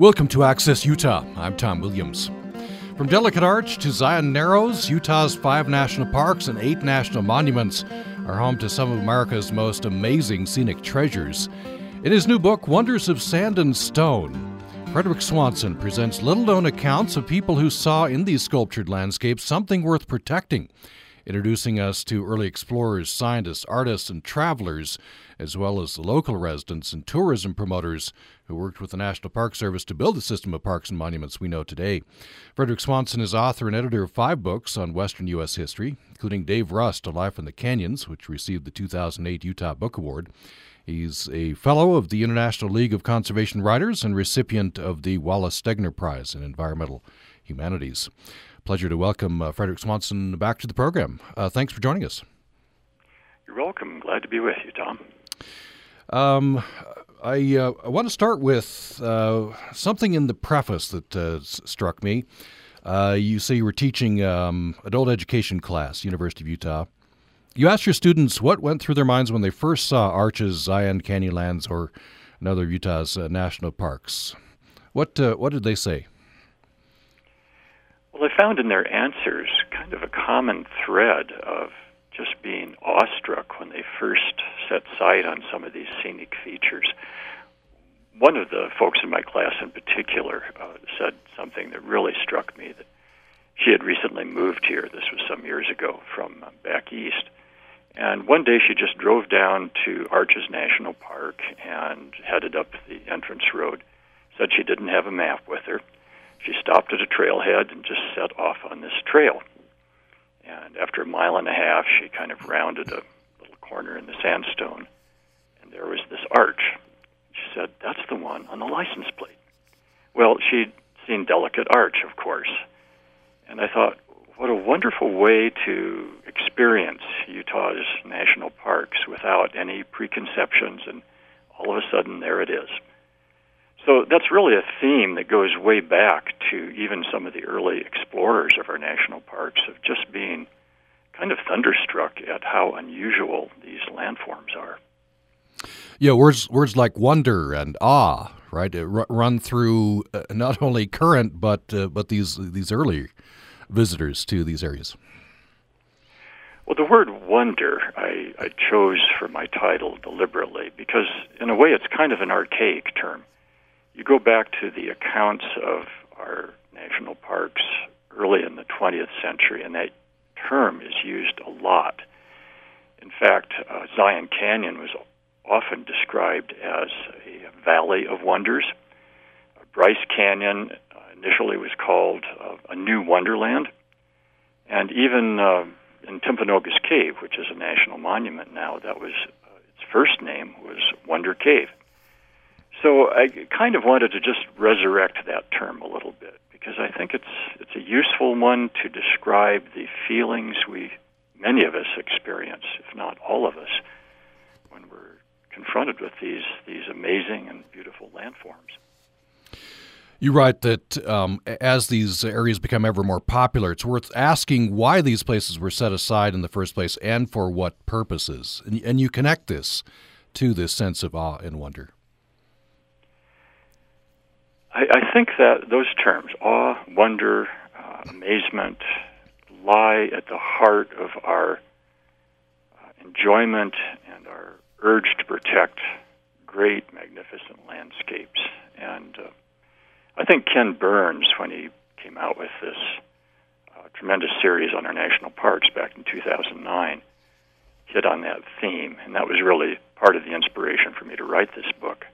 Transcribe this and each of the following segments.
Welcome to Access Utah. I'm Tom Williams. From Delicate Arch to Zion Narrows, Utah's five national parks and eight national monuments are home to some of America's most amazing scenic treasures. In his new book, Wonders of Sand and Stone, Frederick Swanson presents little known accounts of people who saw in these sculptured landscapes something worth protecting introducing us to early explorers, scientists, artists, and travelers, as well as the local residents and tourism promoters who worked with the National Park Service to build the system of parks and monuments we know today. Frederick Swanson is author and editor of five books on Western U.S. history, including Dave Rust, A Life in the Canyons, which received the 2008 Utah Book Award. He's a fellow of the International League of Conservation Writers and recipient of the Wallace Stegner Prize in Environmental Humanities. Pleasure to welcome uh, Frederick Swanson back to the program. Uh, thanks for joining us. You're welcome. Glad to be with you, Tom. Um, I, uh, I, want to start with uh, something in the preface that uh, struck me. Uh, you say you were teaching um, adult education class, University of Utah. You asked your students what went through their minds when they first saw arches, Zion Canyonlands, or another of Utah's national parks. What what did they say? Well, I found in their answers kind of a common thread of just being awestruck when they first set sight on some of these scenic features. One of the folks in my class in particular uh, said something that really struck me that she had recently moved here. This was some years ago from uh, back east. And one day she just drove down to Arches National Park and headed up the entrance road. Said she didn't have a map with her she stopped at a trailhead and just set off on this trail. And after a mile and a half, she kind of rounded a little corner in the sandstone, and there was this arch. She said, That's the one on the license plate. Well, she'd seen Delicate Arch, of course. And I thought, what a wonderful way to experience Utah's national parks without any preconceptions, and all of a sudden, there it is. So that's really a theme that goes way back to even some of the early explorers of our national parks of just being kind of thunderstruck at how unusual these landforms are. Yeah, words words like wonder and awe, right, r- run through uh, not only current but uh, but these these early visitors to these areas. Well, the word wonder I, I chose for my title deliberately because, in a way, it's kind of an archaic term you go back to the accounts of our national parks early in the 20th century, and that term is used a lot. In fact, uh, Zion Canyon was often described as a valley of wonders. Uh, Bryce Canyon uh, initially was called uh, a new wonderland, and even uh, in Timpanogos Cave, which is a national monument now, that was uh, its first name was Wonder Cave. So I kind of wanted to just resurrect that term a little bit because I think it's it's a useful one to describe the feelings we many of us experience, if not all of us, when we're confronted with these these amazing and beautiful landforms. You write that um, as these areas become ever more popular, it's worth asking why these places were set aside in the first place and for what purposes. And, and you connect this to this sense of awe and wonder. I, I think that those terms, awe, wonder, uh, amazement, lie at the heart of our uh, enjoyment and our urge to protect great, magnificent landscapes. And uh, I think Ken Burns, when he came out with this uh, tremendous series on our national parks back in 2009, hit on that theme, and that was really part of the inspiration for me to write this book.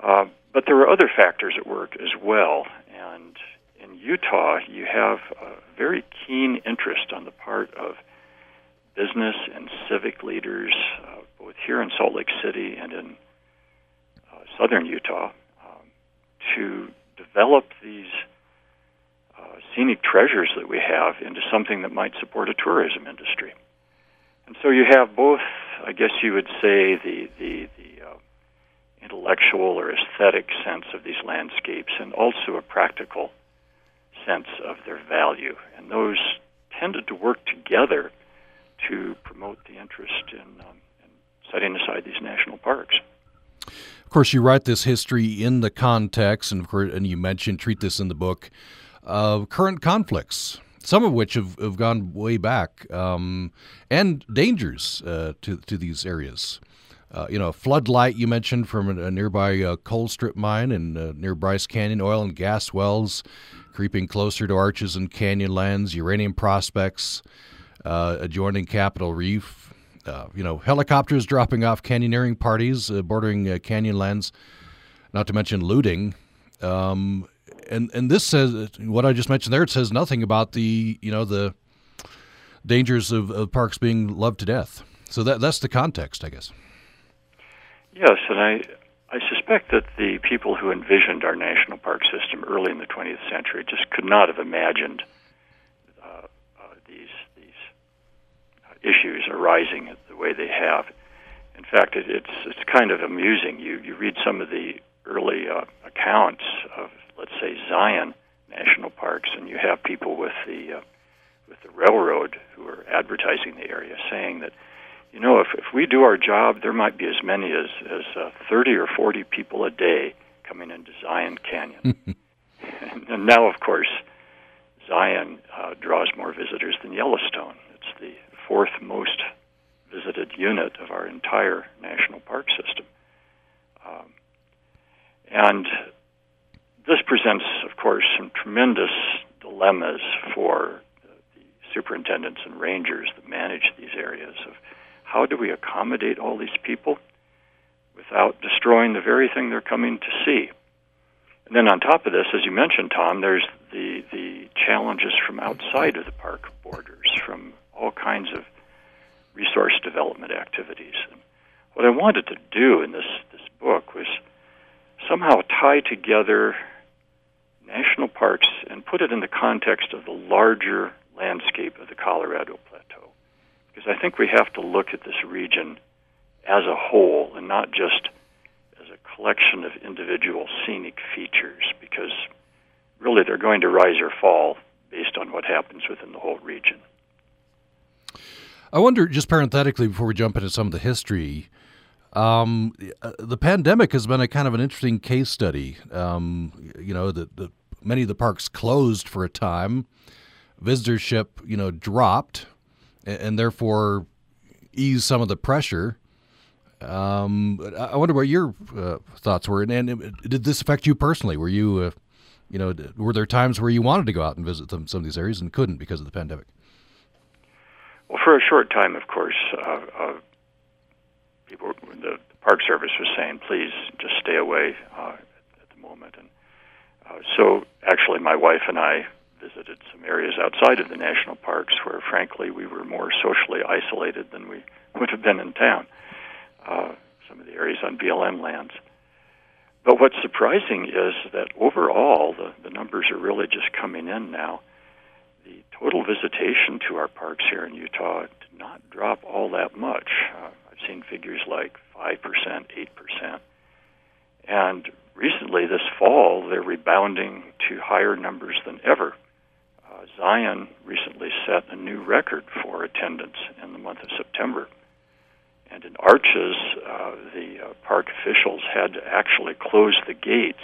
Uh, but there are other factors at work as well. And in Utah, you have a very keen interest on the part of business and civic leaders, uh, both here in Salt Lake City and in uh, southern Utah, um, to develop these uh, scenic treasures that we have into something that might support a tourism industry. And so you have both, I guess you would say, the, the, the intellectual or aesthetic sense of these landscapes and also a practical sense of their value. And those tended to work together to promote the interest in, um, in setting aside these national parks. Of course, you write this history in the context, and, of course, and you mentioned, treat this in the book, of current conflicts, some of which have, have gone way back, um, and dangers uh, to, to these areas. Uh, you know, floodlight you mentioned from a, nearby uh, coal strip mine in uh, near Bryce Canyon, oil and gas wells creeping closer to arches and canyon lands, uranium prospects uh, adjoining Capitol Reef, uh, you know, helicopters dropping off canyoneering parties bordering canyon lands, not to mention looting. Um, and and this says what I just mentioned there. It says nothing about the you know the dangers of, of parks being loved to death. So that that's the context, I guess. Yes, and I I suspect that the people who envisioned our national park system early in the 20th century just could not have imagined these these issues arising the way they have. In fact, it, it's it's kind of amusing. You you read some of the early uh, accounts of let's say Zion National Parks, and you have people with the uh, with the railroad who are advertising the area saying that you know if if we do our job, there might be as many as as uh, 30 or 40 people a day coming into Zion Canyon. and, and now, of course, Zion uh, draws more visitors than Yellowstone. It's the fourth most visited unit of our entire national park system. Um, and this presents, of course, some tremendous dilemmas for the, the superintendents and rangers that manage these areas of how do we accommodate all these people without destroying the very thing they're coming to see. And then on top of this, as you mentioned, Tom, there's the, the challenges from outside of the park borders, from all kinds of resource development activities. And what I wanted to do in this, this book was somehow tie together national parks and put it in the context of the larger landscape of the Colorado. Because I think we have to look at this region as a whole and not just as a collection of individual scenic features, because really they're going to rise or fall based on what happens within the whole region. I wonder, just parenthetically, before we jump into some of the history, um, the pandemic has been a kind of an interesting case study. Um, you know, the, the, many of the parks closed for a time, visitorship, you know, dropped, and, and therefore ease some of the pressure. Um, I wonder what your uh, thoughts were, and, and, did this affect you personally? Were you, uh, you know, were there times where you wanted to go out and visit some, some of these areas and couldn't because of the pandemic? Well, for a short time, of course, uh, uh, people, the Park Service was saying, please just stay away uh, at the moment. And uh, so, actually, my wife and I visited some areas outside of the national parks where, frankly, we were more socially isolated than we would have been in town. Uh, some of the areas on BLM lands. But what's surprising is that overall, the, the numbers are really just coming in now the total visitation to our parks here in Utah did not drop all that much. Uh, I've seen figures like 5%, 8%. And recently, this fall, they're rebounding to higher numbers than ever. Zion recently set a new record for attendance in the month of September. And in Arches, uh, the uh, park officials had to actually close the gates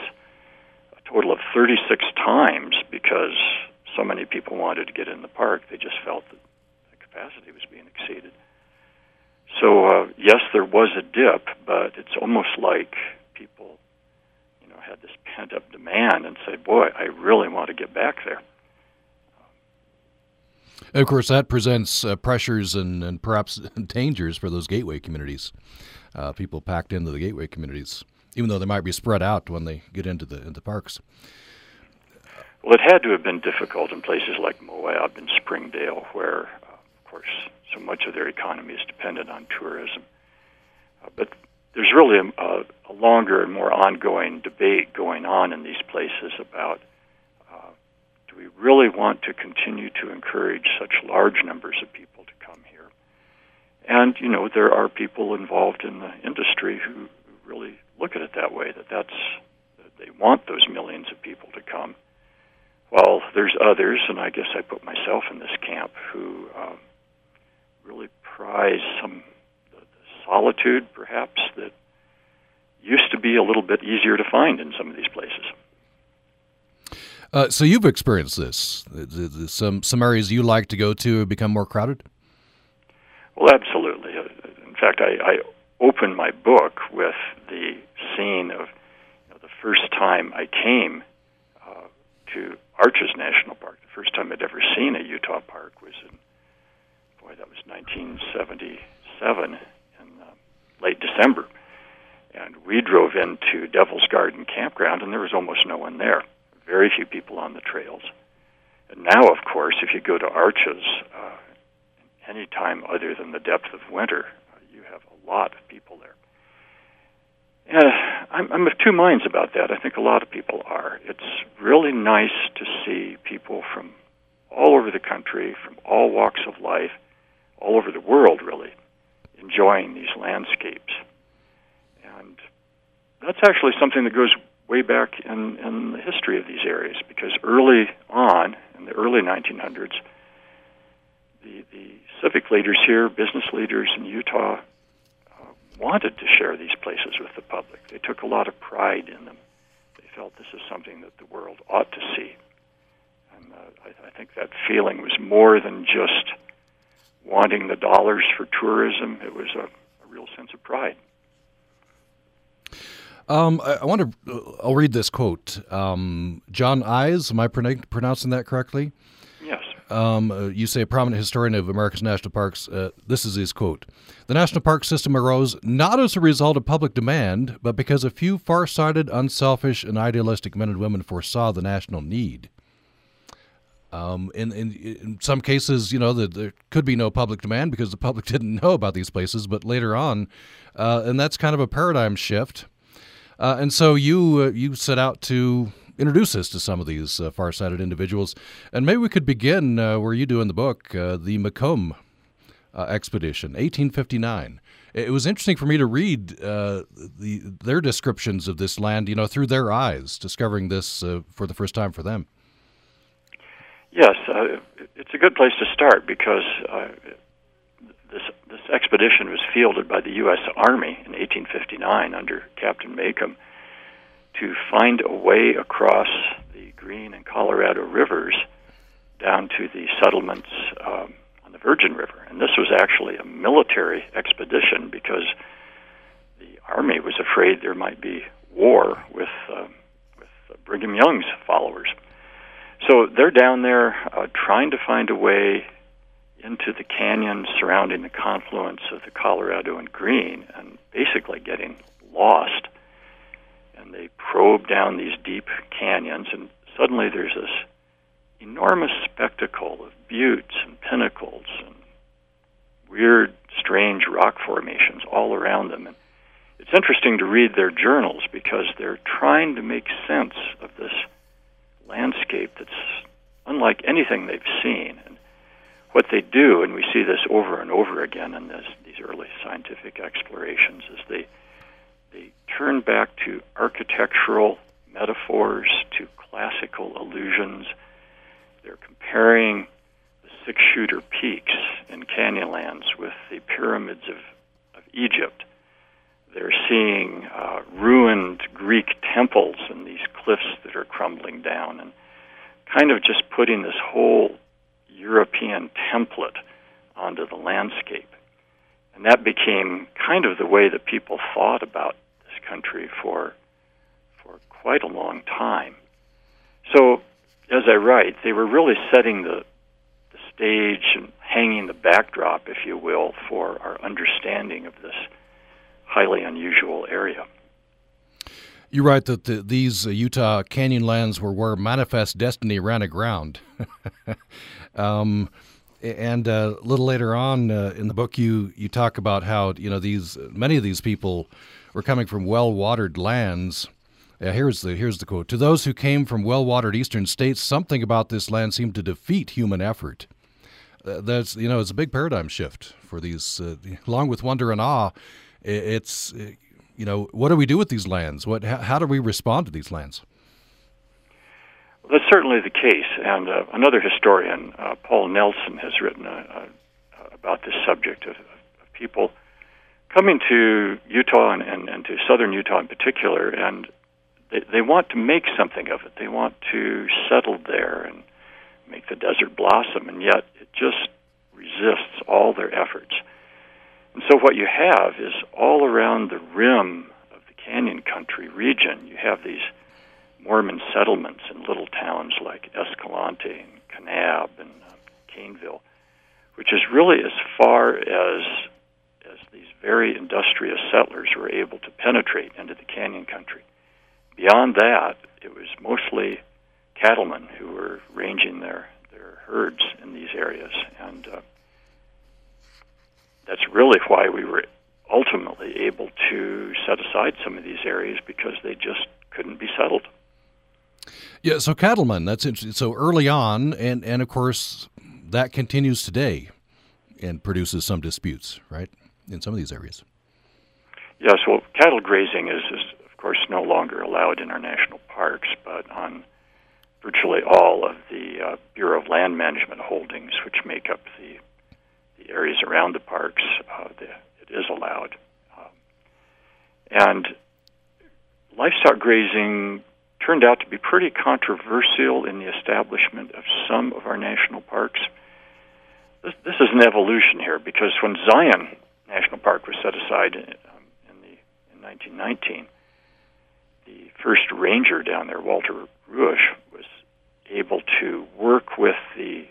a total of 36 times because so many people wanted to get in the park, they just felt that the capacity was being exceeded. So uh, yes, there was a dip, but it's almost like people, you know, had this pent up demand and said, "Boy, I really want to get back there." Of course, that presents uh, pressures and, and perhaps dangers for those gateway communities. Uh, people packed into the gateway communities, even though they might be spread out when they get into the into parks. Well, it had to have been difficult in places like Moab and Springdale, where, uh, of course, so much of their economy is dependent on tourism. Uh, but there's really a, a, longer and more ongoing debate going on in these places about do we really want to continue to encourage such large numbers of people to come here? And, you know, there are people involved in the industry who really look at it that way, that that's, that they want those millions of people to come well, there's others, and I guess I put myself in this camp, who um, really prize some the, the solitude, perhaps, that used to be a little bit easier to find in some of these places. Uh, so you've experienced this. Some some areas you like to go to become more crowded. Well, absolutely. Uh, in fact, I, I my book with the scene of you know, the first time I came uh, to Arches National Park. The first time I'd ever seen a Utah park was in boy, that was 1977 in uh, late December, and we drove into Devil's Garden Campground, and there was almost no one there very few people on the trails. And now, of course, if you go to Arches, uh, any time other than the depth of winter, uh, you have a lot of people there. And I'm, I'm of two minds about that. I think a lot of people are. It's really nice to see people from all over the country, from all walks of life, all over the world, really, enjoying these landscapes. And that's actually something that goes way back in, in the history of these areas because early on, in the early 1900s, the, the civic leaders here, business leaders in Utah, uh, wanted to share these places with the public. They took a lot of pride in them. They felt this is something that the world ought to see. And uh, I, I think that feeling was more than just wanting the dollars for tourism, it was a, a real sense of pride. Um, I, I, want to. Uh, I'll read this quote. Um, John Ise, am I pronouncing that correctly? Yes. Um, uh, you say a prominent historian of America's national parks. Uh, this is his quote: "The national park system arose not as a result of public demand, but because a few far-sighted, unselfish, and idealistic men and women foresaw the national need." Um, in, in, in some cases, you know, the, there could be no public demand because the public didn't know about these places. But later on, uh, and that's kind of a paradigm shift. Uh, and so you uh, you set out to introduce us to some of these uh, far-sighted individuals, and maybe we could begin uh, where you do in the book, uh, the Macomb uh, expedition, 1859. It was interesting for me to read the their descriptions of this land, you know, through their eyes, discovering this for the first time for them. Yes, it's a good place to start because this this expedition was fielded by the U.S. Army in 1859 under Captain Macomb to find a way across the Green and Colorado rivers down to the settlements um, on the Virgin River. And this was actually a military expedition because the Army was afraid there might be war with uh, with Brigham Young's followers. So they're down there uh, trying to find a way into the canyons surrounding the confluence of the Colorado and Green and basically getting lost. And they probe down these deep canyons, and suddenly there's this enormous spectacle of buttes and pinnacles and weird, strange rock formations all around them. And it's interesting to read their journals because they're trying to make sense of this landscape that's unlike anything they've seen. And what they do, and we see this over and over again in this, these early scientific explorations, is they they turn back to architectural metaphors, to classical allusions. They're comparing the six-shooter peaks in Canyonlands with the pyramids of, of Egypt. They're seeing uh, ruined Greek temples and these cliffs that are crumbling down, and kind of just putting this whole European template onto the landscape. And that became kind of the way that people thought about this country for, for quite a long time. So, as I write, they were really setting the, the stage and hanging the backdrop, if you will, for our understanding of this highly unusual area. You write that the, these uh, Utah canyon lands were where manifest destiny ran aground. um, and uh, a little later on uh, in the book, you you talk about how you know these many of these people were coming from well-watered lands. Uh, here's the here's the quote: "To those who came from well-watered eastern states, something about this land seemed to defeat human effort." Uh, that's you know it's a big paradigm shift for these. Along with wonder and awe, it's you know, what do we do with these lands? What, how, do we respond to these lands? Well, that's certainly the case. And uh, another historian, uh, Paul Nelson, has written uh, uh about this subject of, of, people coming to Utah and, and, and to southern Utah in particular, and they, they want to make something of it. They want to settle there and make the desert blossom, and yet it just resists all their efforts. So what you have is all around the rim of the Canyon Country region, you have these Mormon settlements in little towns like Escalante and Kanab and uh, Caineville, which is really as far as as these very industrious settlers were able to penetrate into the Canyon Country. Beyond that, it was mostly cattlemen who were ranging their their herds in these areas, and uh, that's really why we were ultimately able to set aside some of these areas because they just couldn't be settled. Yeah, so cattlemen, that's interesting. So early on, and, and of course, that continues today and produces some disputes, right, in some of these areas. Yes, well, cattle grazing is, is of course, no longer allowed in our national parks, but on virtually all of the uh, Bureau of Land Management holdings, which make up the the areas around the parks, uh, the, it is allowed. Um, and livestock grazing turned out to be pretty controversial in the establishment of some of our national parks. This, this is an evolution here because when Zion National Park was set aside in, um, in the in 1919, the first ranger down there, Walter Ruesch, was able to work with the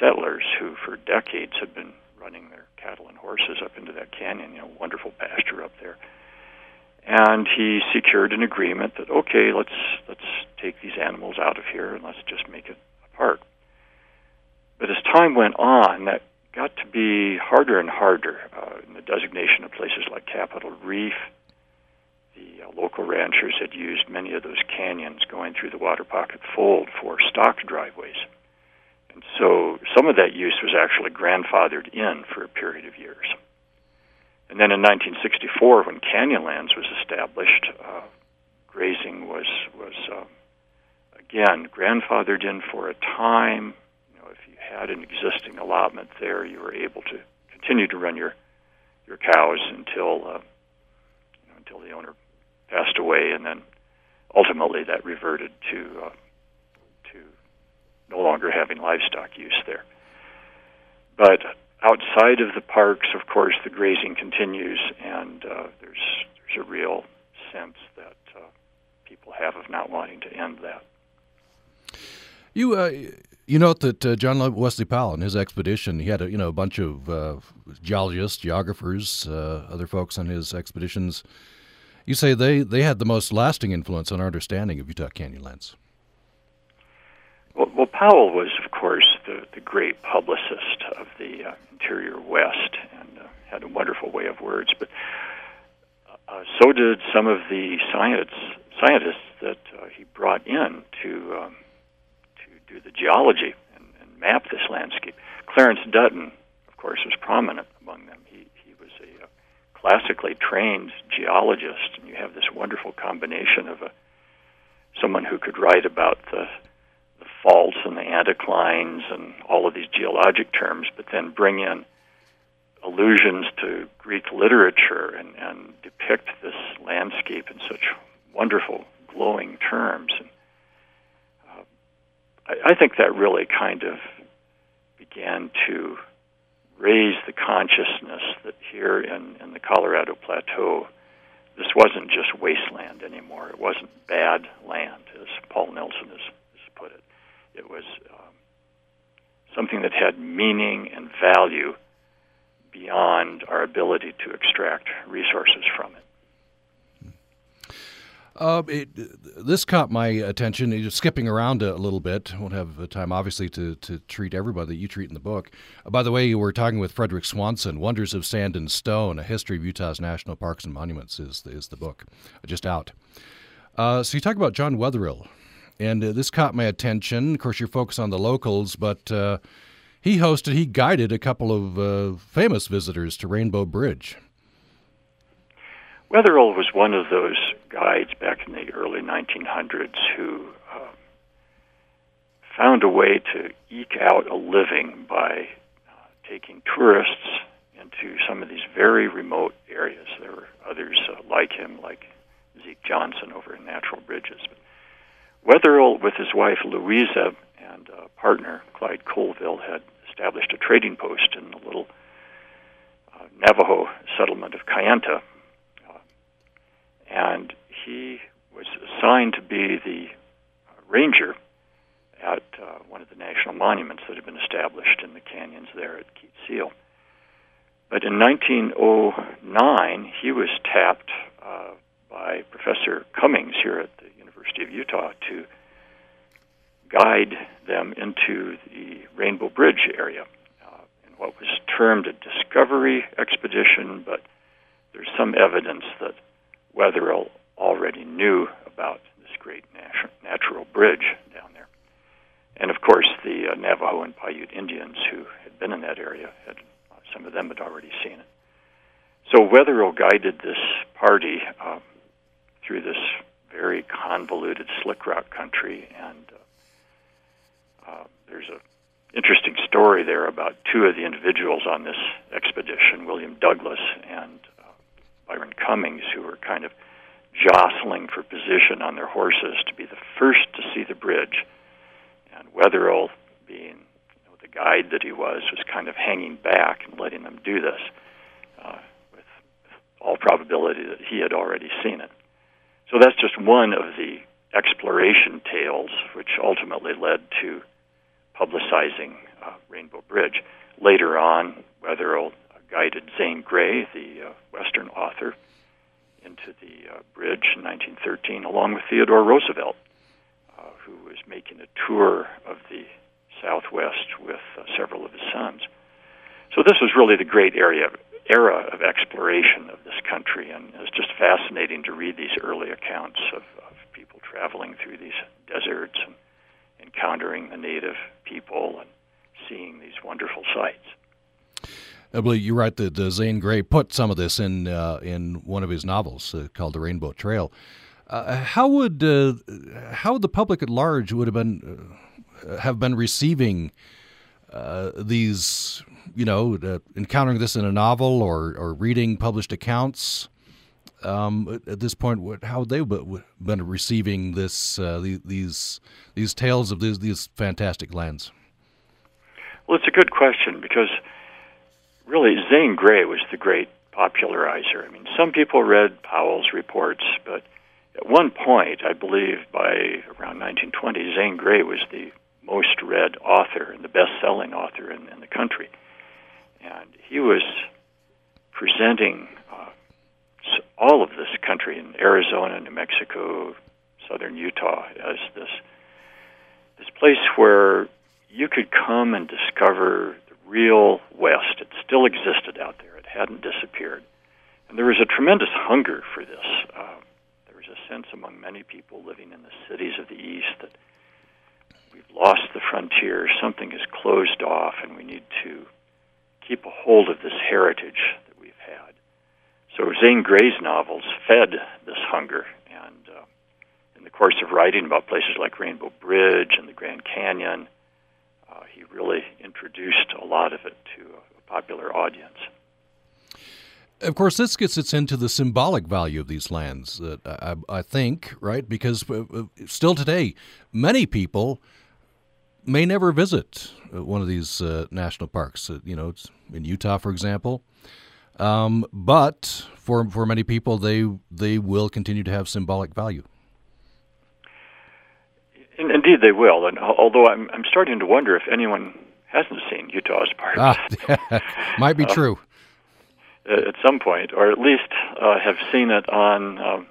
settlers who, for decades, had been running their cattle and horses up into that canyon. You know, wonderful pasture up there. And he secured an agreement that okay, let's let's take these animals out of here and let's just make it a park. But as time went on, that got to be harder and harder uh, in the designation of places like Capitol Reef. The uh, local ranchers had used many of those canyons going through the Waterpocket Fold for stock driveways. So some of that use was actually grandfathered in for a period of years. And then in 1964, when Canyonlands was established, uh, grazing was was uh, again grandfathered in for a time. You know, if you had an existing allotment there, you were able to continue to run your your cows until uh, you know, until the owner passed away, and then ultimately that reverted to uh, no longer having livestock use there. But outside of the parks, of course, the grazing continues, and uh, there's there's a real sense that uh, people have of not wanting to end that. You uh, you note that uh, John Wesley Powell in his expedition, he had a, you know a bunch of uh, geologists, geographers, uh, other folks on his expeditions. You say they, they had the most lasting influence on our understanding of Utah Canyonlands. Well, well, Powell was, of course, the, the great publicist of the uh, interior West and uh, had a wonderful way of words. But uh, so did some of the science, scientists that uh, he brought in to um, to do the geology and, and map this landscape. Clarence Dutton, of course, was prominent among them. He he was a uh, classically trained geologist, and you have this wonderful combination of a someone who could write about the faults and the anticlines and all of these geologic terms, but then bring in allusions to Greek literature and, and depict this landscape in such wonderful, glowing terms. And, uh, I, I think that really kind of began to raise the consciousness that here in, in the Colorado Plateau, this wasn't just wasteland anymore. It wasn't bad land, as Paul Nelson has, has put it. It was um, something that had meaning and value beyond our ability to extract resources from it. Uh, it, this caught my attention. Just skipping around a little bit. Won't have the time, obviously, to, to treat everybody that you treat in the book. Uh, by the way, you were talking with Frederick Swanson. "Wonders of Sand and Stone: A History of Utah's National Parks and Monuments" is is the book, just out. Uh, so you talk about John Wetherill, and uh, this caught my attention. Of course, you're focused on the locals, but uh, he hosted, he guided a couple of uh, famous visitors to Rainbow Bridge. Wetherill was one of those guides back in the early 1900s who uh, found a way to eke out a living by uh, taking tourists into some of these very remote areas. There were others uh, like him, like Zeke Johnson over in Natural Bridges. But Wetherill, with his wife Louisa and uh, partner Clyde Colville, had established a trading post in the little uh, Navajo settlement of Kayenta. Uh, and he was assigned to be the uh, ranger at uh, one of the national monuments that had been established in the canyons there at Seal. But in 1909, he was tapped uh, by Professor Cummings here at the University of Utah to guide them into the Rainbow Bridge area uh, in what was termed a discovery expedition, but there's some evidence that Wetherill already knew about this great natu- natural bridge down there. And of course, the uh, Navajo and Paiute Indians who had been in that area had uh, some of them had already seen it. So Wetherill guided this party uh, through this very convoluted slick rock country, and uh, uh, there's a interesting story there about two of the individuals on this expedition, William Douglass and uh, Byron Cummings, who were kind of jostling for position on their horses to be the first to see the bridge. And Wetherill, being you know, the guide that he was, was kind of hanging back and letting them do this, uh, with all probability that he had already seen it. So that's just one of the exploration tales, which ultimately led to publicizing uh, Rainbow Bridge. Later on, Wetherill guided Zane Grey, the uh, Western author, into the uh, bridge in 1913, along with Theodore Roosevelt, uh, who was making a tour of the Southwest with uh, several of his sons. So this was really the great area era of exploration of this country, and it's just fascinating to read these early accounts of, of people traveling through these deserts and encountering the native people and seeing these wonderful sights. I believe you're right that uh, Zane Grey put some of this in uh, in one of his novels uh, called The Rainbow Trail. Uh, how would uh, how would the public at large would have been uh, have been receiving these you know encountering this in a novel or or reading published accounts? Um, at this point, what, how they been receiving this these these tales of these these fantastic lands? Well, it's a good question because really, Zane Grey was the great popularizer. I mean, some people read Powell's reports, but at one point, I believe by around 1920, Zane Grey was the most read author and the best selling author in, in the country. And he was presenting uh, all of this country in Arizona, New Mexico, southern Utah as this this place where you could come and discover the real West. It still existed out there. It hadn't disappeared. And there was a tremendous hunger for this. Uh, there was a sense among many people living in the cities of the East that we've lost the frontier, something is closed off, and we need to keep a hold of this heritage that we've had. So Zane Grey's novels fed this hunger, and uh, in the course of writing about places like Rainbow Bridge and the Grand Canyon, uh, he really introduced a lot of it to a popular audience. Of course, this gets us into the symbolic value of these lands. Uh, I, I, think, right? Because uh, uh, still today, many people may never visit uh, one of these uh, national parks. Uh, you know, in Utah, for example. Um, but for for many people, they they will continue to have symbolic value. Indeed, they will. And although I'm, I'm starting to wonder if anyone hasn't seen Utah's part. Ah, might be uh, true. At some point, or at least uh, have seen it on um,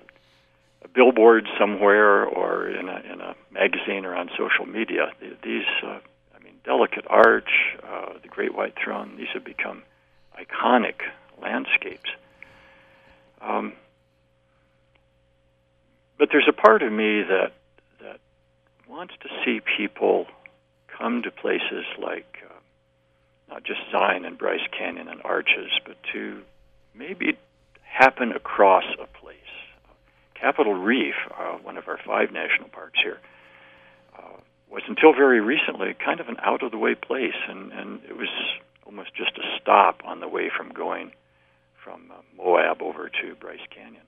a billboard somewhere, or in a in a magazine, or on social media. These, uh, I mean, Delicate Arch, uh, the Great White Throne. These have become iconic landscapes. Um, but there's a part of me that that wants to see people come to places like uh, not just Zion and Bryce Canyon and Arches, but to maybe happen across a place. Capitol Reef, uh, one of our five national parks here, uh, was until very recently kind of an out of the way place, and, and it was almost just a stop on the way from going from uh, Moab over to Bryce Canyon.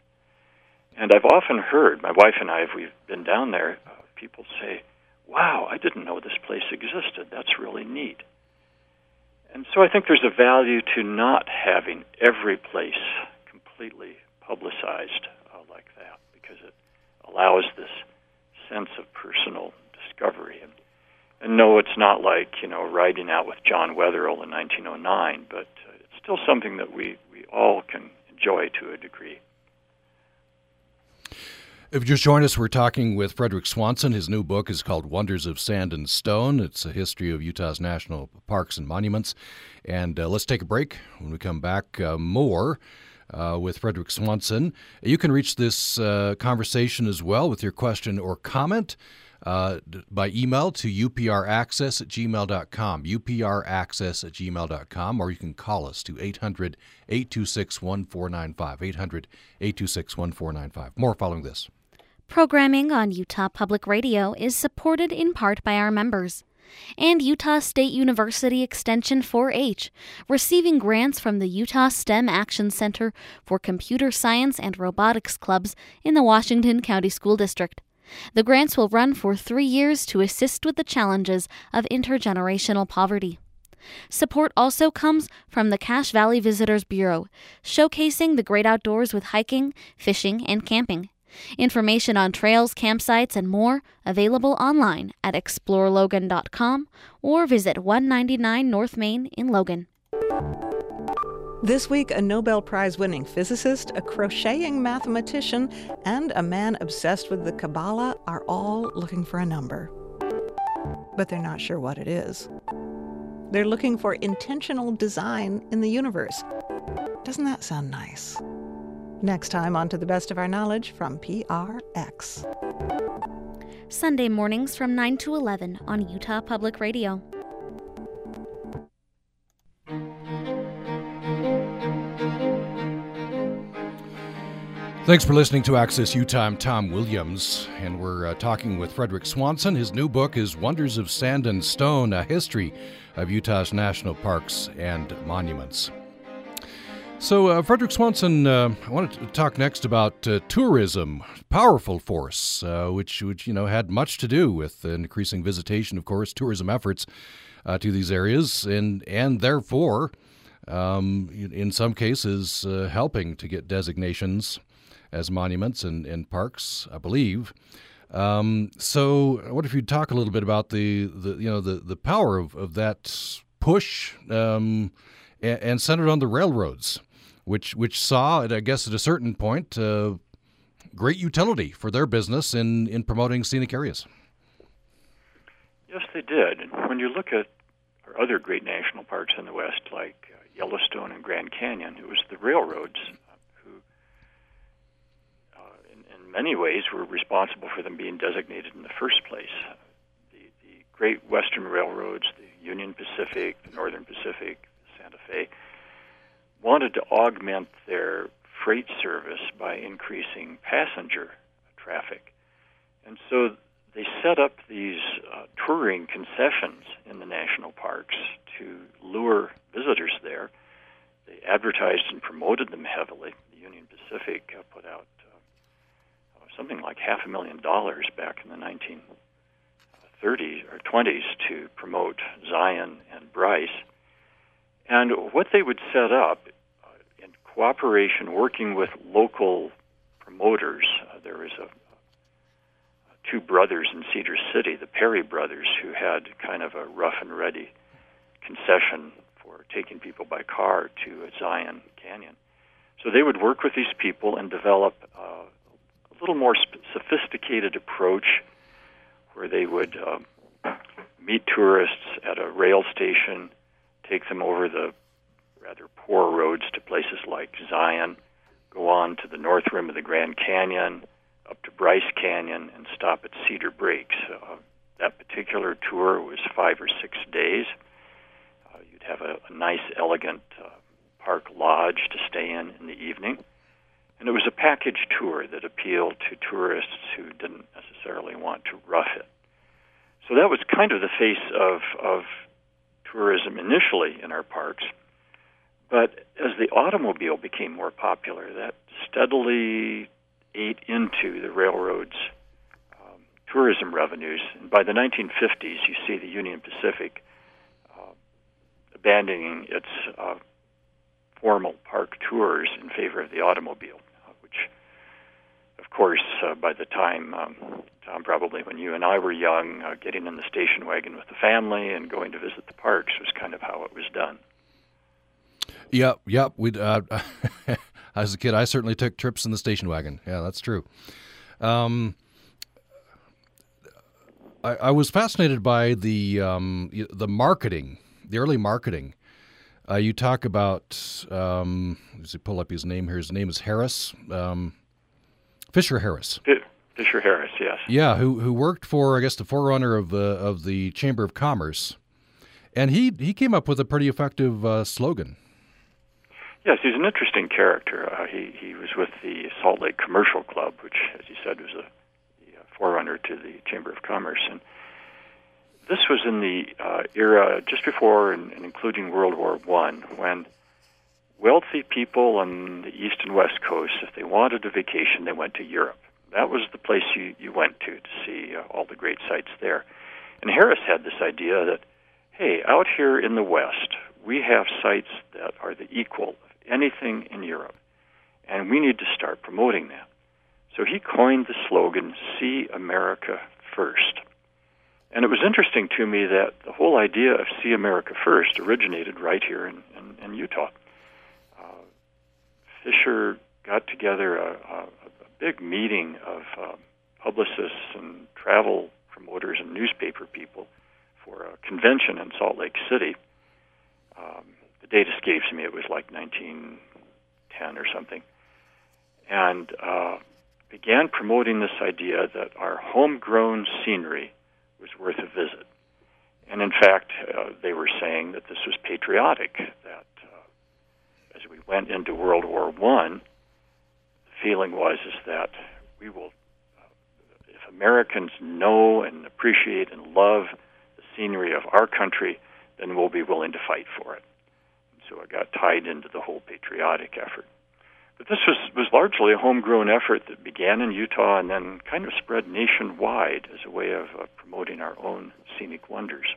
And I've often heard, my wife and I, if we've been down there, uh, people say, Wow, I didn't know this place existed. That's really neat. And so I think there's a value to not having every place completely publicized like that because it allows this sense of personal discovery. And, and no, it's not like, you know, riding out with John Wetherill in 1909, but uh, it's still something that we, we all can enjoy to a degree. If you just joined us, we're talking with Frederick Swanson. His new book is called Wonders of Sand and Stone. It's a history of Utah's national parks and monuments. And uh, let's take a break. When we come back, uh, more uh, with Frederick Swanson. You can reach this uh, conversation as well with your question or comment. Uh, by email to upraccess at gmail.com, upraccess at gmail.com, or you can call us to 800 826 1495. 800 826 1495. More following this. Programming on Utah Public Radio is supported in part by our members and Utah State University Extension 4 H, receiving grants from the Utah STEM Action Center for Computer Science and Robotics Clubs in the Washington County School District. The grants will run for three years to assist with the challenges of intergenerational poverty. Support also comes from the Cache Valley Visitors Bureau, showcasing the great outdoors with hiking, fishing, and camping. Information on trails, campsites, and more available online at explorelogan.com or visit 199 North Main in Logan. This week, a Nobel Prize winning physicist, a crocheting mathematician, and a man obsessed with the Kabbalah are all looking for a number. But they're not sure what it is. They're looking for intentional design in the universe. Doesn't that sound nice? Next time, on to the best of our knowledge from PRX. Sunday mornings from 9 to 11 on Utah Public Radio. Thanks for listening to Access Utah. I'm Tom Williams, and we're uh, talking with Frederick Swanson. His new book is Wonders of Sand and Stone A History of Utah's National Parks and Monuments. So, uh, Frederick Swanson, uh, I wanted to talk next about uh, tourism, powerful force, uh, which which you know had much to do with increasing visitation, of course, tourism efforts uh, to these areas, and and therefore, um, in some cases, uh, helping to get designations as monuments and, and parks, I believe. Um, so, what if you'd talk a little bit about the, the you know the the power of, of that push um, and, and centered on the railroads? Which which saw, I guess, at a certain point, uh, great utility for their business in in promoting scenic areas. Yes, they did. And when you look at our other great national parks in the West, like uh, Yellowstone and Grand Canyon, it was the railroads who, uh, in, in many ways, were responsible for them being designated in the first place. The, the great Western railroads, the Union Pacific, the Northern Pacific, Santa Fe, wanted to augment their freight service by increasing passenger traffic. And so they set up these uh, touring concessions in the national parks to lure visitors there. They advertised and promoted them heavily. The Union Pacific uh, put out uh, something like half a million dollars back in the 1930s or 20s to promote Zion and Bryce. And what they would set up uh, in cooperation, working with local promoters, uh, there was a, a, two brothers in Cedar City, the Parry brothers, who had kind of a rough and ready concession for taking people by car to Zion Canyon. So they would work with these people and develop uh, a little more sp- sophisticated approach where they would uh, meet tourists at a rail station take them over the rather poor roads to places like Zion, go on to the north rim of the Grand Canyon, up to Bryce Canyon, and stop at Cedar Breaks. Uh, that particular tour was five or six days. Uh, you'd have a, a nice, elegant uh, park lodge to stay in in the evening. And it was a package tour that appealed to tourists who didn't necessarily want to rough it. So that was kind of the face of, of tourism initially in our parks. But as the automobile became more popular, that steadily ate into the railroad's um, tourism revenues. And by the 1950s, you see the Union Pacific uh, abandoning its uh, formal park tours in favor of the automobile, of course, uh, by the time, um, Tom, probably when you and I were young, uh, getting in the station wagon with the family and going to visit the parks was kind of how it was done. Yep, yep. We uh, as a kid, I certainly took trips in the station wagon. Yeah, that's true. Um, I, I, was fascinated by the um, the marketing, the early marketing. Uh, you talk about. Um, let's see, pull up his name here. His name is Harris. Um, Fisher Harris. Fisher Harris, yes. Yeah, who who worked for I guess the forerunner of the of the Chamber of Commerce, and he he came up with a pretty effective uh, slogan. Yes, he's an interesting character. Uh, he he was with the Salt Lake Commercial Club, which, as you said, was a, a forerunner to the Chamber of Commerce, and this was in the uh, era just before and, and including World War One, when wealthy people on the east and west coast, if they wanted a vacation, they went to Europe. That was the place you, you went to to see uh, all the great sights there. And Harris had this idea that, hey, out here in the West, we have sites that are the equal of anything in Europe. And we need to start promoting that. So he coined the slogan, See America First. And it was interesting to me that the whole idea of See America First originated right here in, in, in Utah. Fisher got together a, a, a big meeting of uh, publicists and travel promoters and newspaper people for a convention in Salt Lake City. Um, the date escapes me. It was like 1910 or something, and uh, began promoting this idea that our homegrown scenery was worth a visit. And in fact, uh, they were saying that this was patriotic. That uh, as we went into World War One, the feeling was is that we will, uh, if Americans know and appreciate and love the scenery of our country, then we'll be willing to fight for it so it got tied into the whole patriotic effort. But this was, was largely a homegrown effort that began in Utah and then kind of spread nationwide as a way of uh, promoting our own scenic wonders.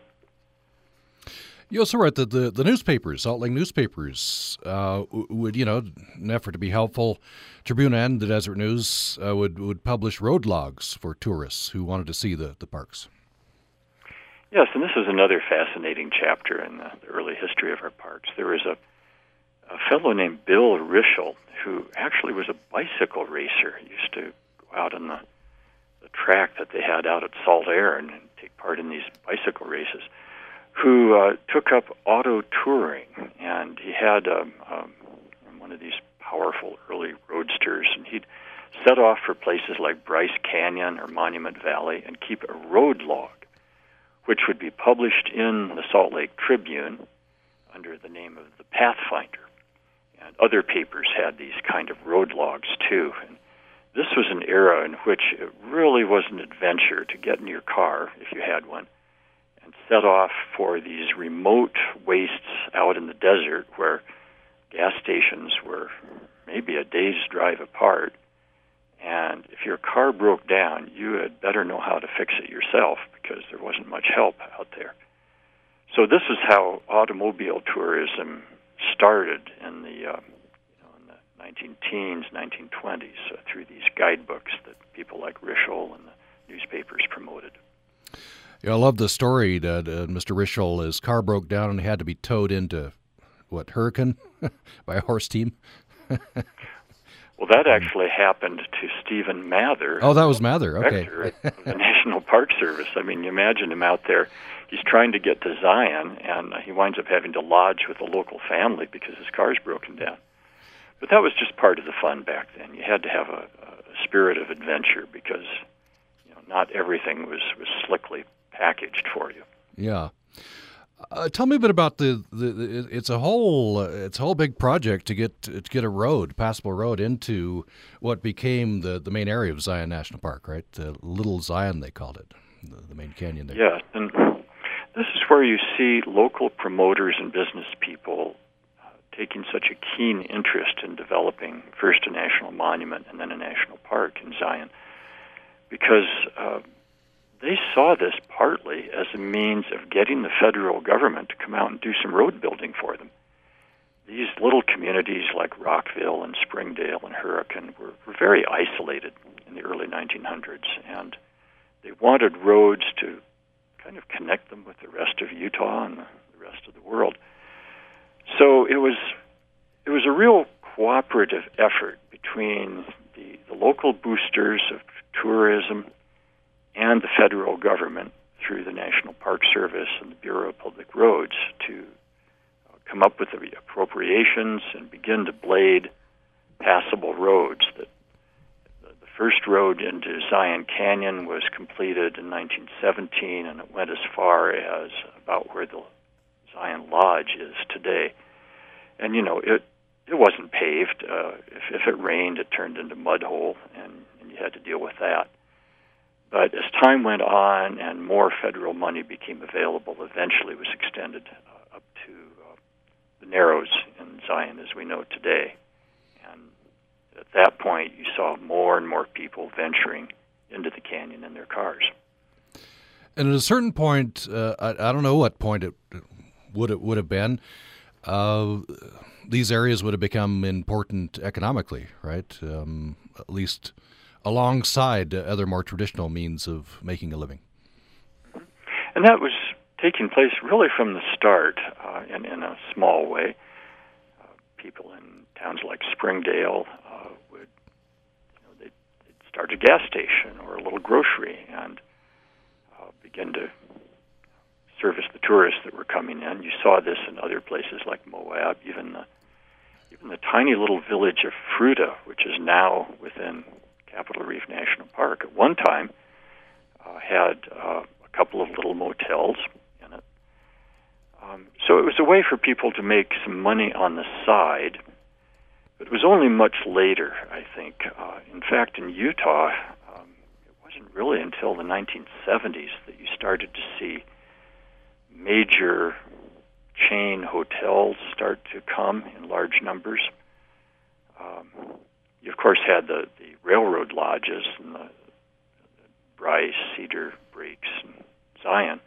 You also write that the, the newspapers, Salt Lake newspapers, uh, would, you know, an effort to be helpful, Tribune and the Deseret News uh, would, would publish road logs for tourists who wanted to see the, the parks. Yes, and this is another fascinating chapter in the, early history of our parks. There was a, a fellow named Bill Rishel who actually was a bicycle racer. He used to go out on the, the track that they had out at Saltair and take part in these bicycle races. Who uh, took up auto touring, and he had um, um, one of these powerful early roadsters, and he'd set off for places like Bryce Canyon or Monument Valley and keep a road log which would be published in the Salt Lake Tribune under the name of the Pathfinder. And other papers had these kind of road logs too. And this was an era in which it really was an adventure to get in your car, if you had one, set off for these remote wastes out in the desert where gas stations were maybe a day's drive apart and if your car broke down, you had better know how to fix it yourself because there wasn't much help out there. So this is how automobile tourism started in the, uh, you know, in the 19 teens, 1920s uh, through these guidebooks that people like Rishel and the newspapers promoted. Yeah, I love the story that uh, Mr. Rishel, his car broke down and he had to be towed into what Hurricane by a horse team. Well, that actually happened to Stephen Mather. Oh, that was Mather. Okay. the National Park Service. I mean, you imagine him out there. He's trying to get to Zion, and he winds up having to lodge with a local family because his car's broken down. But that was just part of the fun back then. You had to have a, a spirit of adventure because you know not everything was was slickly packaged for you. Yeah. Uh, tell me a bit about the, the, the it's a whole uh, it's a whole big project to get to get a road passable road into what became the, the main area of Zion National Park right the Little Zion they called it the, the main canyon there yes and this is where you see local promoters and business people uh, taking such a keen interest in developing first a national monument and then a national park in Zion, because uh, they saw this partly as a means of getting the federal government to come out and do some road building for them. These little communities like Rockville and Springdale and Hurricane were, were very isolated in the early 1900s, and they wanted roads to kind of connect them with the rest of Utah and the rest of the world. So it was it was a real cooperative effort between the, the local boosters of tourism and the federal government through the National Park Service and the Bureau of Public Roads to uh, come up with the appropriations and begin to blade passable roads that first road into Zion Canyon was completed in 1917, and it went as far as about where the Zion Lodge is today. And you know, it it wasn't paved. Uh, if, if it rained, it turned into mud hole, and, and you had to deal with that. But as time went on and more federal money became available, eventually it was extended uh, up to uh, the Narrows in Zion as we know today And at that point, you saw more and more people venturing into the canyon in their cars. And at a certain point, uh, I, I, don't know what point it would it would have been. Uh, these areas would have become important economically, right? Um, at least alongside other more traditional means of making a living. And that was taking place really from the start, uh, in, in a small way. Uh, people in towns like Springdale, would start a gas station or a little grocery and uh, begin to service the tourists that were coming in. You saw this in other places like Moab, even the even the tiny little village of Fruita, which is now within Capitol Reef National Park. At one time, uh, had uh, a couple of little motels in it. Um, so it was a way for people to make some money on the side but it was only much later, I think. Uh, in fact, in Utah, um, it wasn't really until the 1970s that you started to see major chain hotels start to come in large numbers. Um, you, of course, had the, the railroad lodges and the, Bryce, Cedar Breaks, and Zion.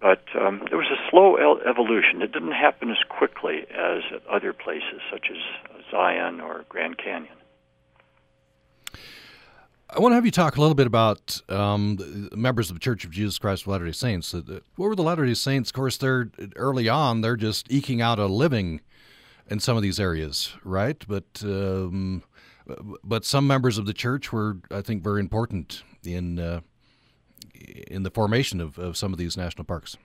But um, there was a slow evolution. It didn't happen as quickly as at other places, such as Zion or Grand Canyon. I want to have you talk a little bit about um, members of the Church of Jesus Christ of Latter Day Saints. What were the Latter Day Saints? Of course, they're early on; they're just eking out a living in some of these areas, right? But um, but some members of the church were, I think, very important in uh, in the formation of, of some of these national parks.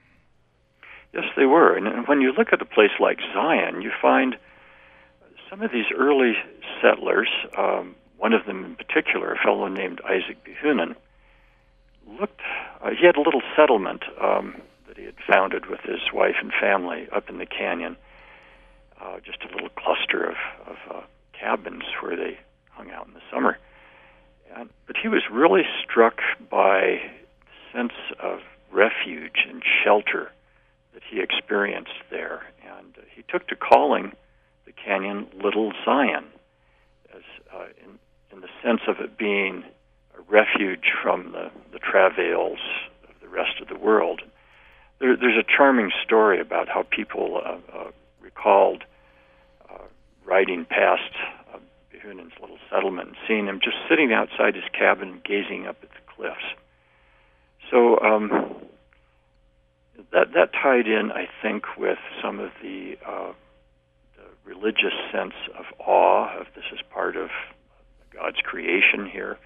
Yes, they were. And when you look at a place like Zion, you find some of these early settlers, um, one of them in particular, a fellow named Isaac Behunin, looked, uh, he had a little settlement um, that he had founded with his wife and family up in the canyon, uh, just a little cluster of, of uh, cabins where they hung out in the summer. And, but he was really struck by sense of refuge and shelter that he experienced there. And uh, he took to calling the canyon Little Zion, as, uh, in, in the sense of it being a refuge from the, the travails of the rest of the world. There, there's a charming story about how people uh, uh, recalled uh, riding past uh, Behunin's little settlement and seeing him just sitting outside his cabin gazing up at the cliffs so um, that that tied in, I think, with some of the, uh, the religious sense of awe of this is part of God's creation here,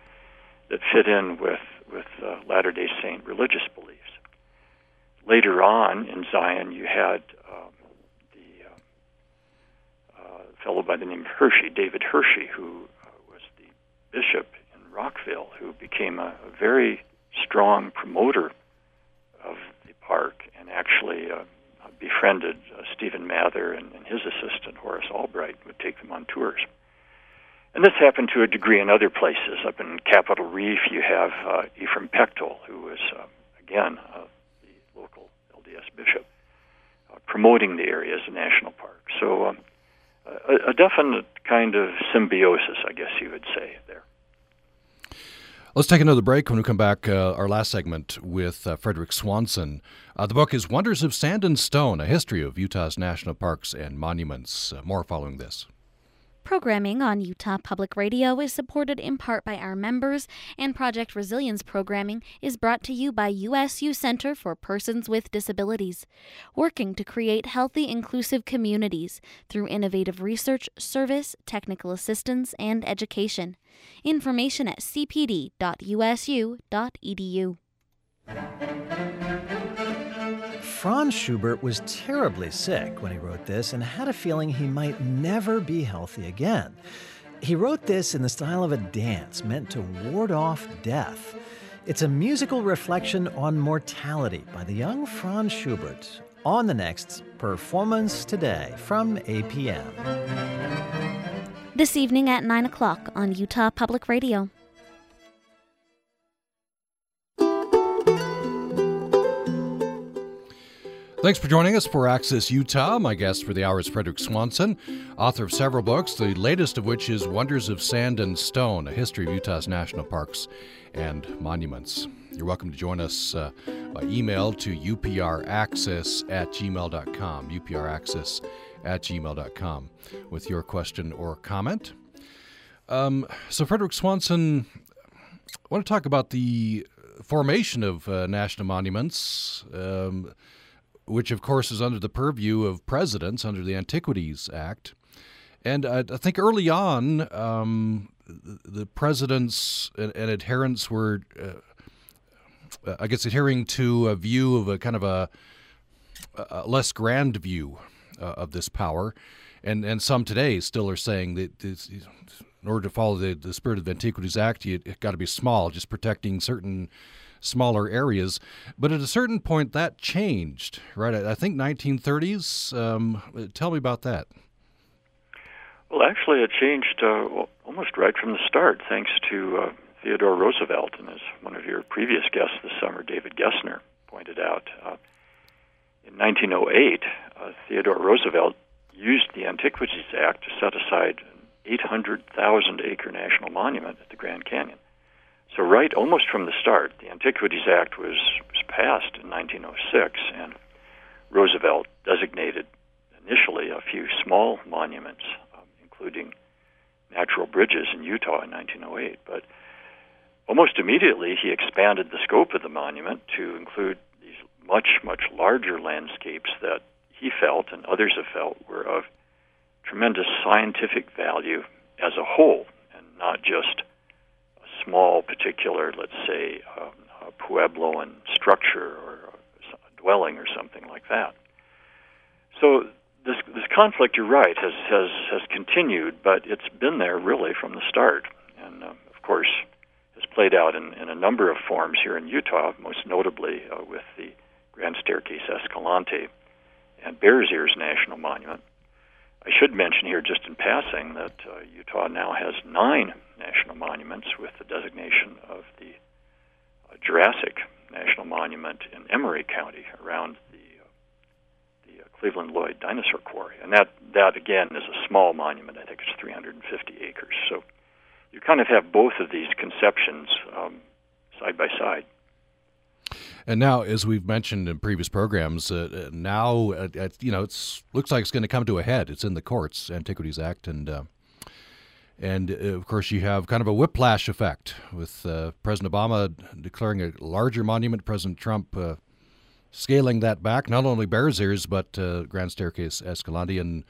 that fit in with with uh, Latter Day Saint religious beliefs. Later on in Zion, you had um, fellow by the name of Hirschi, David Hirschi, who was the bishop in Rockville, who became a, a very strong promoter of the park and actually uh, befriended uh, Stephen Mather and, and, his assistant Horace Albright would take them on tours. And this happened to a degree in other places. Up in Capitol Reef, you have uh, Ephraim Pectol, who was, uh, again, uh, the local LDS Bishop, uh, promoting the area as a national park. So um, a, a definite kind of symbiosis, I guess you would say, there. Let's take another break. When we come back, uh, our last segment with uh, Frederick Swanson. Uh, the book is Wonders of Sand and Stone A History of Utah's National Parks and Monuments. Uh, more following this. Programming on Utah Public Radio is supported in part by our members, and Project Resilience programming is brought to you by USU Center for Persons with Disabilities, working to create healthy, inclusive communities through innovative research, service, technical assistance, and education. Information at cpd.usu.edu. Franz Schubert was terribly sick when he wrote this and had a feeling he might never be healthy again. He wrote this in the style of a dance meant to ward off death. It's a musical reflection on mortality by the young Franz Schubert on the next Performance Today from APM. This evening at 9 o'clock on Utah Public Radio. Thanks for joining us for Access Utah. My guest for the hour is Frederick Swanson, author of several books, the latest of which is Wonders of Sand and Stone A History of Utah's National Parks and Monuments. You're welcome to join us uh, by email to upraccess at gmail.com, upraccess at gmail.com, with your question or comment. Um, so, Frederick Swanson, I want to talk about the formation of uh, national monuments. Um, which of course is under the purview of presidents under the Antiquities Act. And I, I think early on, um, the, presidents and, and adherents were, uh, I guess, adhering to a view of a kind of a, a less grand view uh, of this power. And, and some today still are saying that this, in order to follow the, the spirit of the Antiquities Act, you got to be small, just protecting certain smaller areas. But at a certain point, that changed, right? I think 1930s. Um, tell me about that. Well, actually, it changed uh, almost right from the start, thanks to uh, Theodore Roosevelt, and as one of your previous guests this summer, David Gessner, pointed out. Uh, in 1908, uh, Theodore Roosevelt used the Antiquities Act to set aside an 800,000 acre national monument at the Grand Canyon. So, right almost from the start, the Antiquities Act was, was passed in 1906, and Roosevelt designated initially a few small monuments, um, including natural bridges in Utah in 1908. But almost immediately, he expanded the scope of the monument to include these much, much larger landscapes that he felt and others have felt were of tremendous scientific value as a whole, and not just small, particular, let's say, um, Puebloan structure or a dwelling or something like that. So this this conflict, you're right, has has has continued, but it's been there really from the start, and uh, of course has played out in, in a number of forms here in Utah, most notably uh, with the Grand Staircase Escalante and Bears Ears National Monument. I should mention here, just in passing, that uh, Utah now has nine national monuments with the designation of the uh, Jurassic National Monument in Emery County around the uh, the uh, Cleveland Lloyd Dinosaur Quarry, and that that again is a small monument. I think it's 350 acres. So you kind of have both of these conceptions um, side by side. And now, as we've mentioned in previous programs, uh, uh now uh, you know it looks like it's going to come to a head. It's in the courts, Antiquities Act, and uh, and uh, of course, you have kind of a whiplash effect with uh, President Obama declaring a larger monument, President Trump uh, scaling that back, not only Bears Ears, but uh, Grand Staircase Escalante. And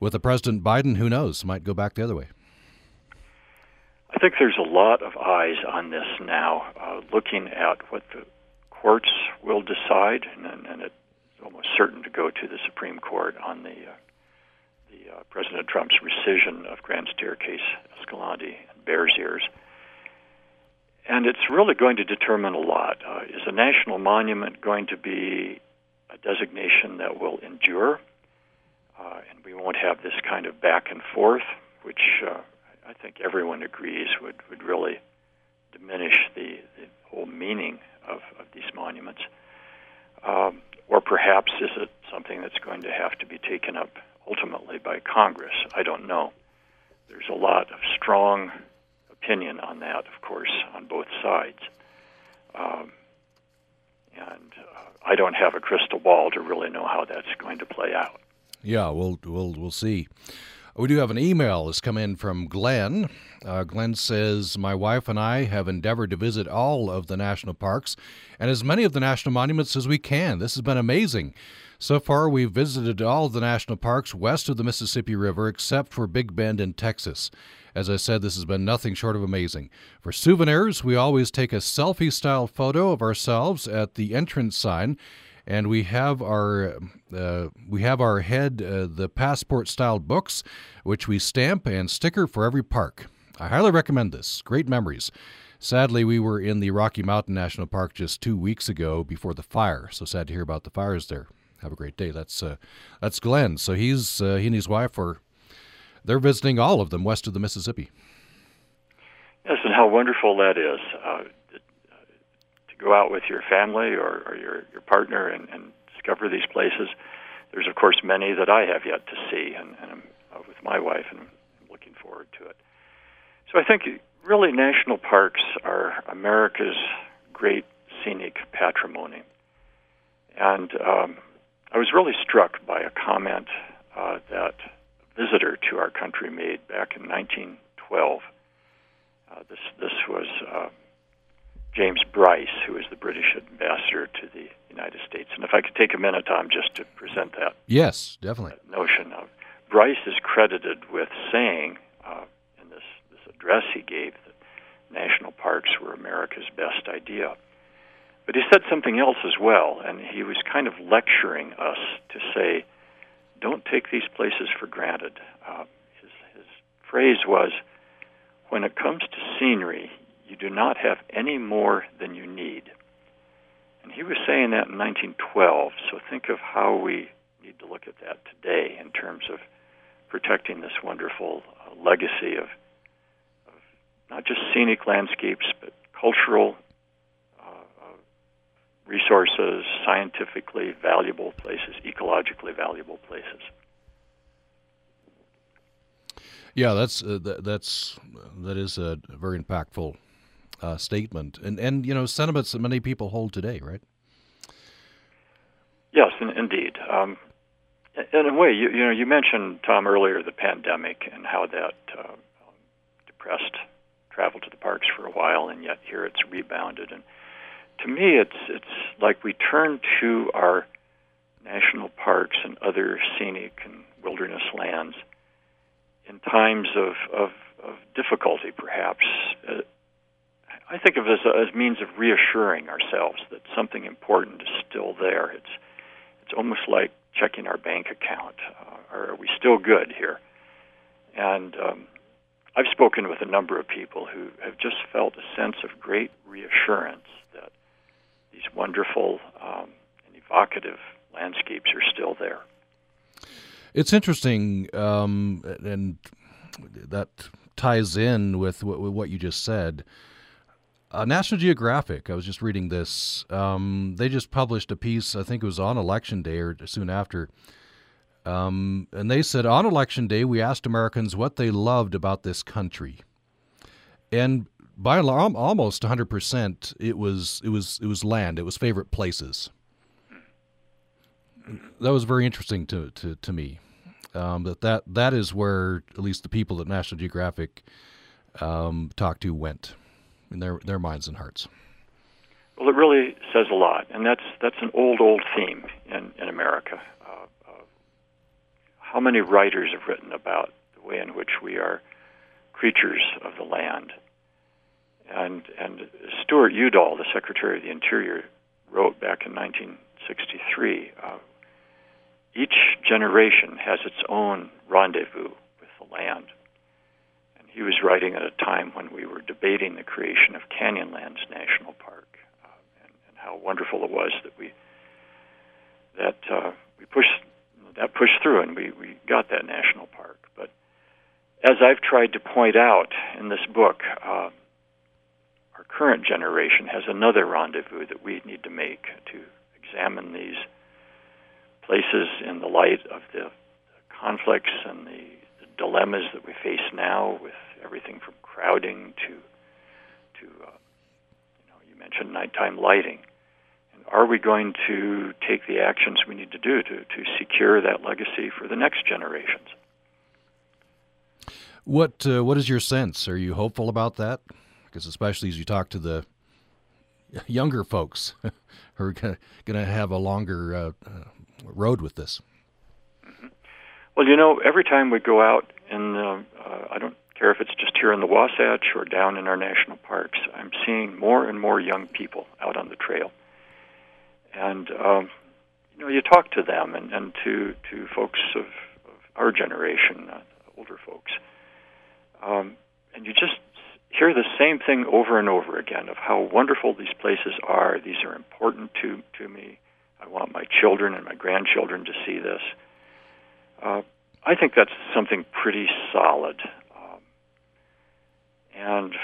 with the President Biden, who knows, might go back the other way. I think there's a lot of eyes on this now, uh, looking at what the courts will decide, and, and it's almost certain to go to the Supreme Court on the uh, uh, President Trump's rescission of Grand Staircase, Escalante, and Bears Ears. And it's really going to determine a lot. Uh, is a national monument going to be a designation that will endure? Uh, and we won't have this kind of back and forth, which uh, I think everyone agrees would, would really diminish the, the whole meaning of, of these monuments? Um, or perhaps is it something that's going to have to be taken up ultimately by Congress? I don't know. There's a lot of strong opinion on that, of course, on both sides. Um, and uh, I don't have a crystal ball to really know how that's going to play out. Yeah, we'll we'll we'll see. We do have an email that's come in from Glenn. Uh, Glenn says, My wife and I have endeavored to visit all of the national parks and as many of the national monuments as we can. This has been amazing. So far, we've visited all of the national parks west of the Mississippi River except for Big Bend in Texas. As I said, this has been nothing short of amazing. For souvenirs, we always take a selfie style photo of ourselves at the entrance sign and we have our uh, we have our head uh, the passport style books, which we stamp and sticker for every park. I highly recommend this. Great memories. Sadly, we were in the Rocky Mountain National Park just two weeks ago before the fire. So sad to hear about the fires there. Have a great day. That's uh, that's Glenn. So he's uh, he and his wife are they're visiting all of them west of the Mississippi. Yes, and how wonderful that is. Uh, go out with your family or, or your, your partner and, and discover these places. There's, of course, many that I have yet to see, and, and I'm uh, with my wife, and I'm looking forward to it. So I think really national parks are America's great scenic patrimony. And um, I was really struck by a comment uh, that a visitor to our country made back in 1912. Uh, this this was uh, James Bryce, who is the British ambassador to the United States. And if I could take a minute, Tom, just to present that. Yes, definitely. notion of Bryce is credited with saying uh, in this this address he gave that national parks were America's best idea. But he said something else as well, and he was kind of lecturing us to say, "Don't take these places for granted." Uh, his his phrase was, "When it comes to scenery, you do not have any more than you need. And he was saying that in 1912, so think of how we need to look at that today in terms of protecting this wonderful uh, legacy of, of, not just scenic landscapes, but cultural uh, uh, resources, scientifically valuable places, ecologically valuable places. Yeah, that's uh, th- that's that is a very impactful uh, statement, and and you know sentiments that many people hold today, right? Yes, in, indeed. Um, in a way, you, you know, you mentioned Tom earlier the pandemic and how that uh, depressed travel to the parks for a while, and yet here it's rebounded. And to me, it's it's like we turn to our national parks and other scenic and wilderness lands in times of, of, of difficulty, perhaps, uh, I think of it as a means of reassuring ourselves that something important is still there. It's it's almost like checking our bank account. Uh, are we still good here? And um, I've spoken with a number of people who have just felt a sense of great reassurance that these wonderful um, and evocative landscapes are still there. It's interesting, um, and that ties in with what you just said. Uh, National Geographic, I was just reading this. Um, they just published a piece, I think it was on election day or soon after. Um, and they said on election day, we asked Americans what they loved about this country. And by almost 100%, it was, it, was, it was land, it was favorite places. That was very interesting to, to, to me. Um, that, that that is where at least the people at National Geographic um, talked to went in their their minds and hearts. Well, it really says a lot, and that's that's an old old theme in in America. Uh, uh, how many writers have written about the way in which we are creatures of the land? And and Stuart Udall, the Secretary of the Interior, wrote back in 1963. Uh, each generation has its own rendezvous with the land he was writing at a time when we were debating the creation of Canyonlands National Park uh, and, and, how wonderful it was that we that uh, we pushed that pushed through and we, we got that national park. But as I've tried to point out in this book, uh, our current generation has another rendezvous that we need to make to examine these places in the light of the conflicts and the, the dilemmas that we face now with everything from crowding to to uh, you know you mentioned nighttime lighting. And are we going to take the actions we need to do to to secure that legacy for the next generations? What uh, what is your sense? Are you hopeful about that? Because especially as you talk to the younger folks who are going to have a longer uh, uh, road with this. Well, you know, every time we go out in the, uh, I don't care if it's just here in the Wasatch or down in our national parks, I'm seeing more and more young people out on the trail. And, um, you know, you talk to them and, and to, to folks of, of our generation, uh, older folks, um, and you just hear the same thing over and over again of how wonderful these places are. These are important to, to me. I want my children and my grandchildren to see this. Uh, I think that's something pretty solid. Um, and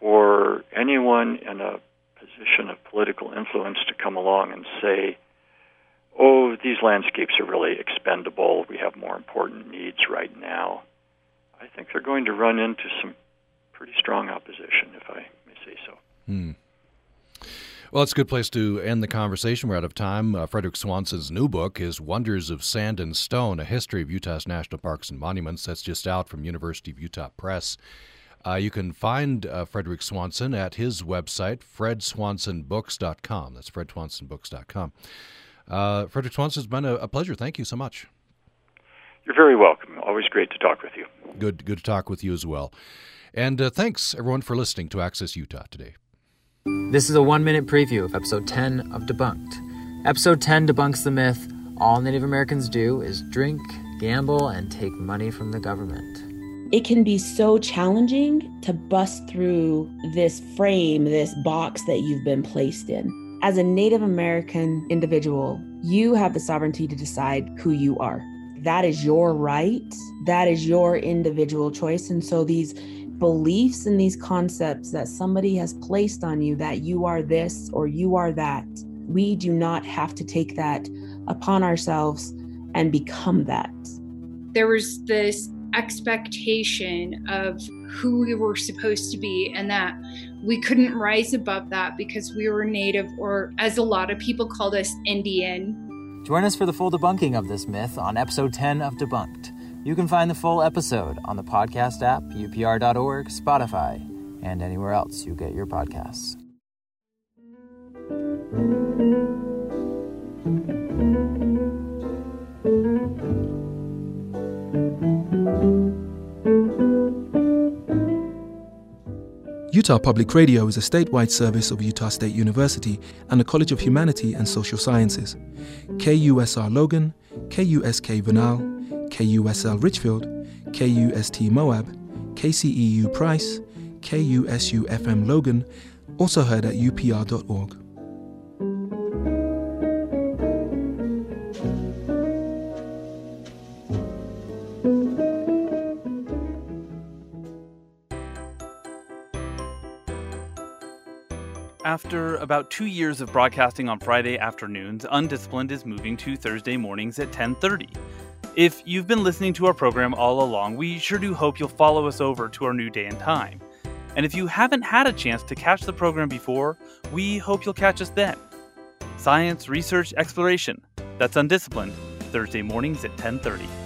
for anyone in a position of political influence to come along and say, oh, these landscapes are really expendable, we have more important needs right now, I think they're going to run into some pretty strong opposition, if I may say so. Hmm. Well, it's a good place to end the conversation. We're out of time. Uh, Frederick Swanson's new book is Wonders of Sand and Stone, A History of Utah's National Parks and Monuments. That's just out from University of Utah Press. Uh, you can find uh, Frederick Swanson at his website, fredswansonbooks.com. That's fredswansonbooks.com. Uh, Frederick Swanson, it's been a, a pleasure. Thank you so much. You're very welcome. Always great to talk with you. Good, good to talk with you as well. And uh, thanks, everyone, for listening to Access Utah today. This is a one minute preview of episode 10 of Debunked. Episode 10 debunks the myth all Native Americans do is drink, gamble, and take money from the government. It can be so challenging to bust through this frame, this box that you've been placed in. As a Native American individual, you have the sovereignty to decide who you are. That is your right. That is your individual choice. And so these beliefs and these concepts that somebody has placed on you that you are this or you are that, we do not have to take that upon ourselves and become that. There was this expectation of who we were supposed to be and that we couldn't rise above that because we were native or as a lot of people called us Indian. Join us for the full debunking of this myth on episode 10 of Debunked. You can find the full episode on the podcast app, upr.org, Spotify, and anywhere else you get your podcasts. Utah Public Radio is a statewide service of Utah State University and the College of Humanity and Social Sciences. KUSR Logan, KUSK Vernal, KUSL Richfield, KUST Moab, KCEU Price, KUSU FM Logan, also heard at upr.org. After about two years of broadcasting on Friday afternoons, Undisciplined is moving to Thursday mornings at 1030. If you've been listening to our program all along, we sure do hope you'll follow us over to our new day and time. And if you haven't had a chance to catch the program before, we hope you'll catch us then. Science, research, exploration. That's Undisciplined, Thursday mornings at 1030.